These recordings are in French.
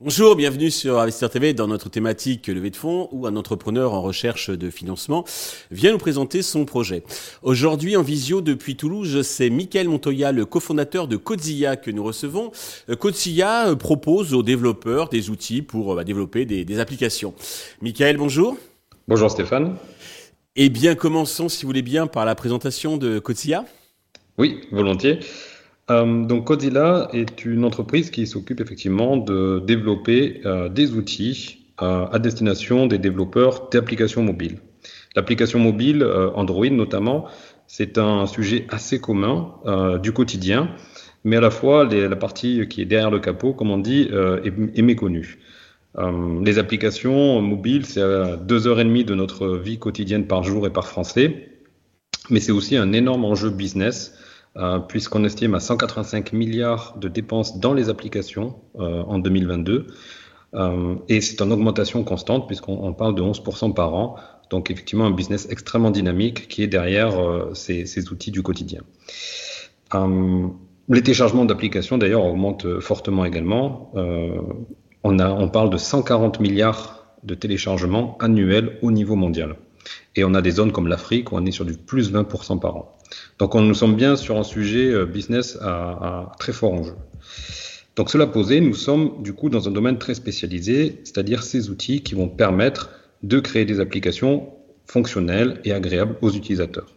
Bonjour, bienvenue sur Investir TV dans notre thématique levée de fonds où un entrepreneur en recherche de financement vient nous présenter son projet. Aujourd'hui en visio depuis Toulouse, c'est Michael Montoya, le cofondateur de Codzilla que nous recevons. Euh, Codzilla euh, propose aux développeurs des outils pour euh, bah, développer des, applications. Michael, bonjour. Bonjour Stéphane. Eh bien, commençons si vous voulez bien par la présentation de Codzilla. Oui, volontiers. Euh, donc Codilla est une entreprise qui s'occupe effectivement de développer euh, des outils euh, à destination des développeurs d'applications mobiles. L'application mobile, Android notamment, c'est un sujet assez commun du quotidien, mais à la fois la partie qui est derrière le capot, comme on dit, est, méconnue. Les applications mobiles, c'est deux heures et demie de notre vie quotidienne par jour et par français, mais c'est aussi un énorme enjeu business euh, puisqu'on estime à 185 milliards de dépenses dans les applications euh, en 2022. Euh, et c'est en augmentation constante, puisqu'on parle de 11% par an. Donc effectivement, un business extrêmement dynamique qui est derrière ces, ces, outils du quotidien. les téléchargements d'applications, d'ailleurs, augmentent fortement également. On, a, on parle de 140 milliards de téléchargements annuels au niveau mondial. Et on a des zones comme l'Afrique où on est sur du plus 20% par an. Donc on nous sommes bien sur un sujet euh, business à, très fort enjeu. Donc cela posé, nous sommes du coup dans un domaine très spécialisé, c'est-à-dire ces outils qui vont permettre de créer des applications fonctionnelles et agréables aux utilisateurs.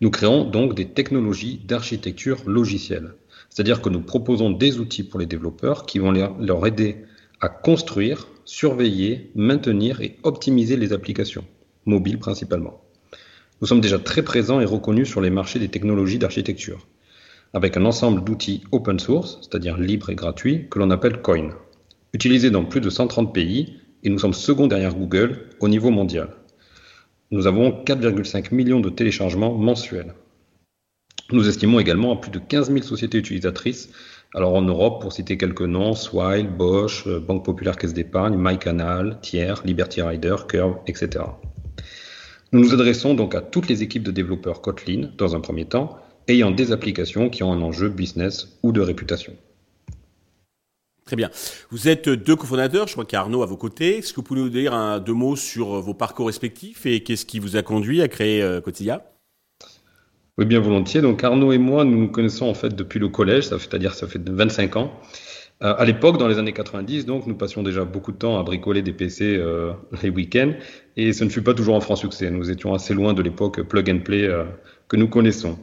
Nous créons donc des technologies d'architecture logicielle, c'est-à-dire que nous proposons des outils pour les développeurs qui vont leur aider à construire, surveiller, maintenir et optimiser les applications, mobiles principalement. Nous sommes déjà très présents et reconnus sur les marchés des technologies d'architecture, avec un ensemble d'outils open source, c'est-à-dire libres et gratuits, que l'on appelle Coin, utilisés dans plus de 130 pays, et nous sommes second derrière Google au niveau mondial. Nous avons 4,5 millions de téléchargements mensuels. Nous estimons également à plus de 15 000 sociétés utilisatrices. Alors en Europe, pour citer quelques noms, Swile, Bosch, Banque Populaire Caisse d'Épargne, MyCanal, Thiers, Liberty Rider, Curve, etc. Nous nous adressons donc à toutes les équipes de développeurs Kotlin, dans un premier temps, ayant des applications qui ont un enjeu business ou de réputation. Très bien. Vous êtes deux cofondateurs, je crois qu'Arnaud à vos côtés. Est-ce que vous pouvez nous dire un, deux mots sur vos parcours respectifs et qu'est-ce qui vous a conduit à créer euh, Oui, bien volontiers. Donc Arnaud et moi, nous nous connaissons en fait depuis le collège, c'est-à-dire ça fait 25 ans. Euh, à l'époque, dans les années 90, donc, nous passions déjà beaucoup de temps à bricoler des PC euh, les week-ends, et ce ne fut pas toujours un franc succès. Nous étions assez loin de l'époque plug and play euh, que nous connaissons.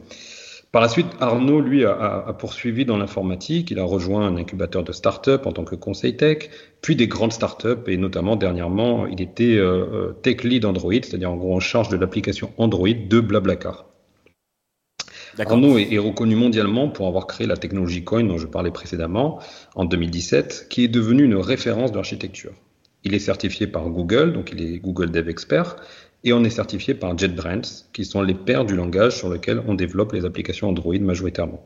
Par la suite, Arnaud, lui, a, a poursuivi dans l'informatique. Il a rejoint un incubateur de start-up en tant que conseil tech, puis des grandes start-up, et notamment dernièrement, il était tech lead Android, c'est-à-dire en gros en charge de l'application Android de Blablacar. Arnaud est, reconnu mondialement pour avoir créé la technologie Coin dont je parlais précédemment en 2017, qui est devenue une référence d'architecture. Il est certifié par Google, donc il est Google Dev Expert, et on est certifié par JetBrains, qui sont les pairs du langage sur lequel on développe les applications Android majoritairement.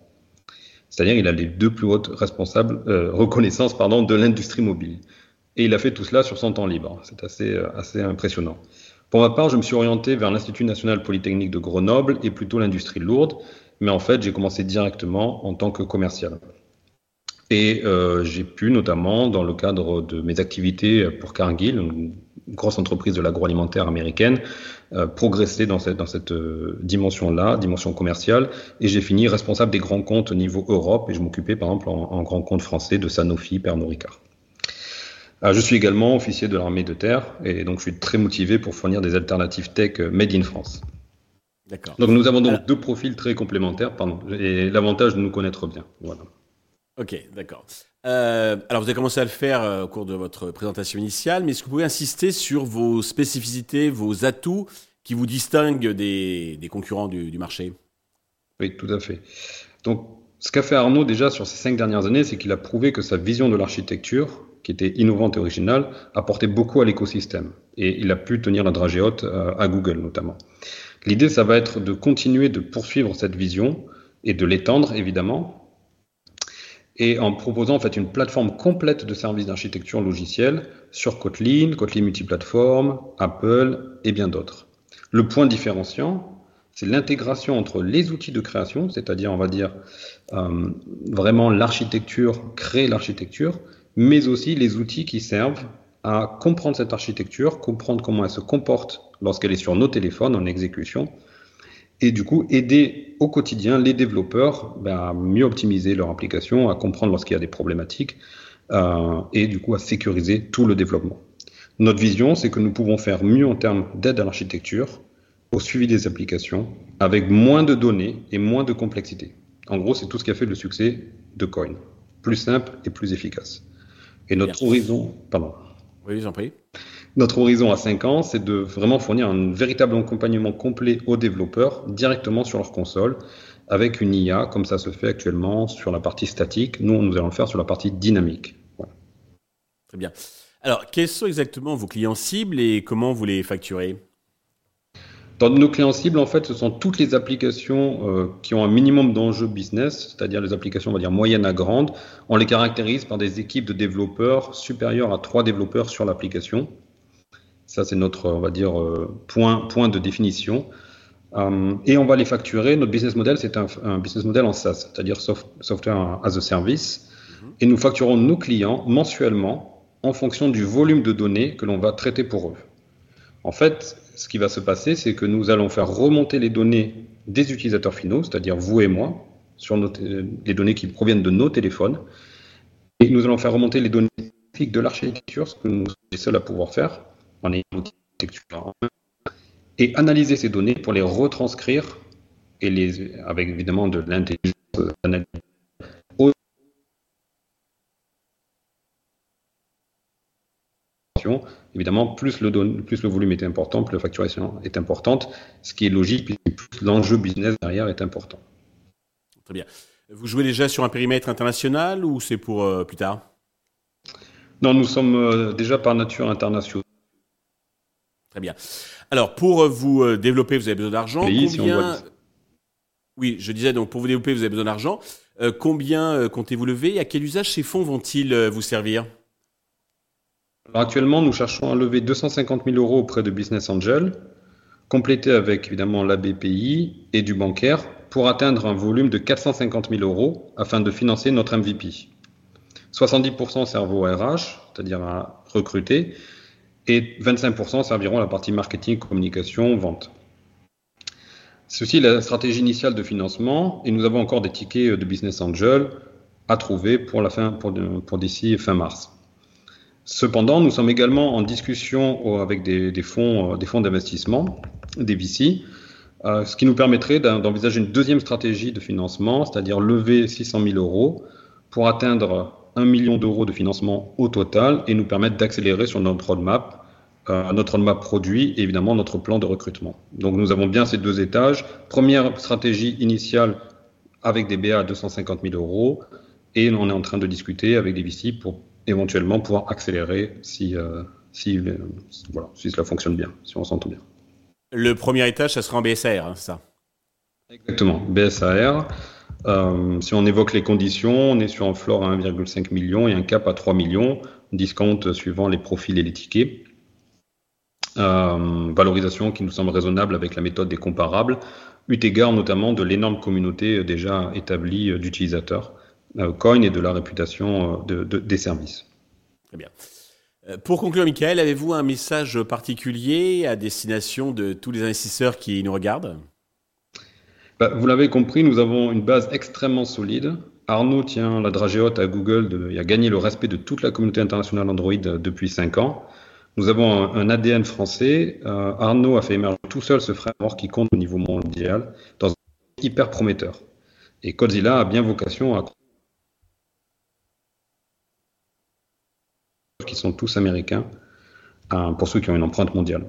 C'est-à-dire il a les deux plus hautes responsables, euh, reconnaissances pardon, de l'industrie mobile. Et il a fait tout cela sur son temps libre. C'est assez, euh, assez impressionnant. Pour ma part, je me suis orienté vers l'Institut national polytechnique de Grenoble et plutôt l'industrie lourde, mais en fait, j'ai commencé directement en tant que commercial. Et euh, j'ai pu, notamment dans le cadre de mes activités pour Cargill, une grosse entreprise de l'agroalimentaire américaine, euh, progresser dans cette, dans cette euh, dimension-là, dimension commerciale. Et j'ai fini responsable des grands comptes au niveau Europe, et je m'occupais par exemple en, en grand compte français de Sanofi, Pernod Ricard. Euh, je suis également officier de l'armée de terre et donc je suis très motivé pour fournir des alternatives tech euh, made in France. D'accord. Donc nous avons donc deux profils très complémentaires, pardon, et l'avantage de nous connaître bien. Voilà. Ok, d'accord. Euh, alors vous avez commencé à le faire au cours de votre présentation initiale, mais est-ce que vous pouvez insister sur vos spécificités, vos atouts qui vous distinguent des, des concurrents du, du marché? Oui, tout à fait. Donc ce qu'a fait Arnaud déjà sur ces cinq dernières années, c'est qu'il a prouvé que sa vision de l'architecture qui était innovante et originale, apportait beaucoup à l'écosystème. Et il a pu tenir la dragée haute euh, à Google notamment. L'idée, ça va être de continuer de poursuivre cette vision et de l'étendre, évidemment, et en proposant en fait une plateforme complète de services d'architecture logicielle sur Kotlin, Kotlin multiplateforme, Apple et bien d'autres. Le point différenciant, c'est l'intégration entre les outils de création, c'est-à-dire, on va dire, euh, vraiment l'architecture, créer l'architecture, mais aussi les outils qui servent à comprendre cette architecture, comprendre comment elle se comporte lorsqu'elle est sur nos téléphones en exécution, et du coup aider au quotidien les développeurs ben, à mieux optimiser leur application, à comprendre lorsqu'il y a des problématiques, euh, et du coup à sécuriser tout le développement. Notre vision, c'est que nous pouvons faire mieux en termes d'aide à l'architecture, au suivi des applications, avec moins de données et moins de complexité. En gros, c'est tout ce qui a fait le succès de Coin. Plus simple et plus efficace. Et notre horizon, pardon. Oui, j'en prie. Notre horizon à 5 ans, c'est de vraiment fournir un véritable accompagnement complet aux développeurs directement sur leur console avec une IA, comme ça se fait actuellement sur la partie statique. Nous, nous allons le faire sur la partie dynamique. Très bien. Alors, quels sont exactement vos clients cibles et comment vous les facturez? Dans nos clients cibles, en fait, ce sont toutes les applications euh, qui ont un minimum d'enjeux business, c'est-à-dire les applications, on va dire, moyennes à grandes. On les caractérise par des équipes de développeurs supérieures à trois développeurs sur l'application. Ça, c'est notre, on va dire, euh, point, point de définition. Euh, et on va les facturer. Notre business model, c'est un, business model en SaaS, c'est-à-dire Software as a Service. Mhm. Et nous facturons nos clients mensuellement en fonction du volume de données que l'on va traiter pour eux. En fait, ce qui va se passer, c'est que nous allons faire remonter les données des utilisateurs finaux, c'est-à-dire vous et moi, sur les données qui proviennent de nos téléphones. Et nous allons faire remonter les données de l'architecture, ce que nous sommes les seuls à pouvoir faire en ayant l'architecture et analyser ces données pour les retranscrire et les, avec évidemment de l'intelligence analytique Évidemment, plus le, plus le volume est important, plus la facturation est importante, ce qui est logique, puisque plus l'enjeu business derrière est important. Très bien. Vous jouez déjà sur un périmètre international ou c'est pour euh, plus tard? Non, nous sommes euh, déjà par nature internationaux. Très bien. Alors, pour euh, vous développer, vous avez besoin d'argent. Combien... Oui, je disais donc pour vous développer, vous avez besoin d'argent. combien comptez-vous lever? Et à quel usage ces fonds vont-ils vous servir? Actuellement, nous cherchons à lever 250 000 euros auprès de Business Angel, complété avec évidemment la BPI et du bancaire, pour atteindre un volume de 450 000 euros afin de financer notre MVP. 70% servent au RH, c'est-à-dire à recruter, et 25% serviront à la partie marketing, communication, vente. Ceci est la stratégie initiale de financement et nous avons encore des tickets de Business Angel à trouver pour, pour, pour d'ici fin mars. Cependant, nous sommes également en discussion avec des, fonds, euh, des fonds d'investissement, des VC, euh, ce qui nous permettrait d'envisager une deuxième stratégie de financement, c'est-à-dire lever 600 000 euros pour atteindre 1 million d'euros de financement au total et nous permettre d'accélérer sur notre roadmap, euh, notre roadmap produit et évidemment notre plan de recrutement. Donc nous avons bien ces deux étages. Première stratégie initiale avec des BA à 250 000 euros et on est en train de discuter avec des VC pour éventuellement pouvoir accélérer si, euh, si, euh, voilà, si cela fonctionne bien, si on s'entend bien. Le premier étage, ça sera en BSAR, hein, ça? Exactement, BSAR. Euh, si on évoque les conditions, on est sur un floor à 1,5 million et un cap à 3 millions, discount suivant les profils et les tickets. valorisation qui nous semble raisonnable avec la méthode des comparables, eu égard notamment de l'énorme communauté déjà établie d'utilisateurs coin et de la réputation euh, de, des services. Très bien. Euh, pour conclure, Michael, avez-vous un message particulier à destination de tous les investisseurs qui nous regardent? Bah, Vous l'avez compris, nous avons une base extrêmement solide. Arnaud tient la dragée haute à Google de, et a gagné le respect de toute la communauté internationale Android depuis 5 ans. Nous avons un, ADN français. Arnaud a fait émerger tout seul ce framework qui compte au niveau mondial dans un hyper prometteur. Et Codzilla a bien vocation à sont tous américains, euh, pour ceux qui ont une empreinte mondiale.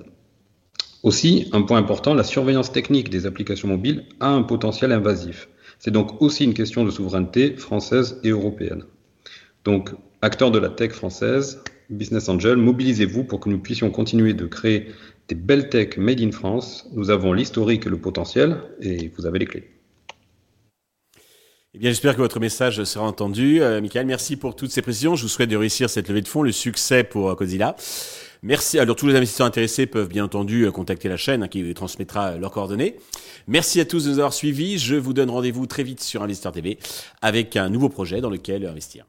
Aussi, un point important, la surveillance technique des applications mobiles a un potentiel invasif. C'est donc aussi une question de souveraineté française et européenne. Donc, acteurs de la tech française, Business Angel, mobilisez-vous pour que nous puissions continuer de créer des belles tech made in France. Nous avons l'historique et le potentiel et vous avez les clés. Eh bien, j'espère que votre message sera entendu. Euh, Michael, merci pour toutes ces précisions. Je vous souhaite de réussir cette levée de fonds, le succès pour euh, Cozilla. Merci. Alors tous les investisseurs intéressés peuvent bien entendu euh, contacter la chaîne hein, qui transmettra leurs coordonnées. Merci à tous de nous avoir suivis. Je vous donne rendez-vous très vite sur Investeur TV avec un nouveau projet dans lequel investir.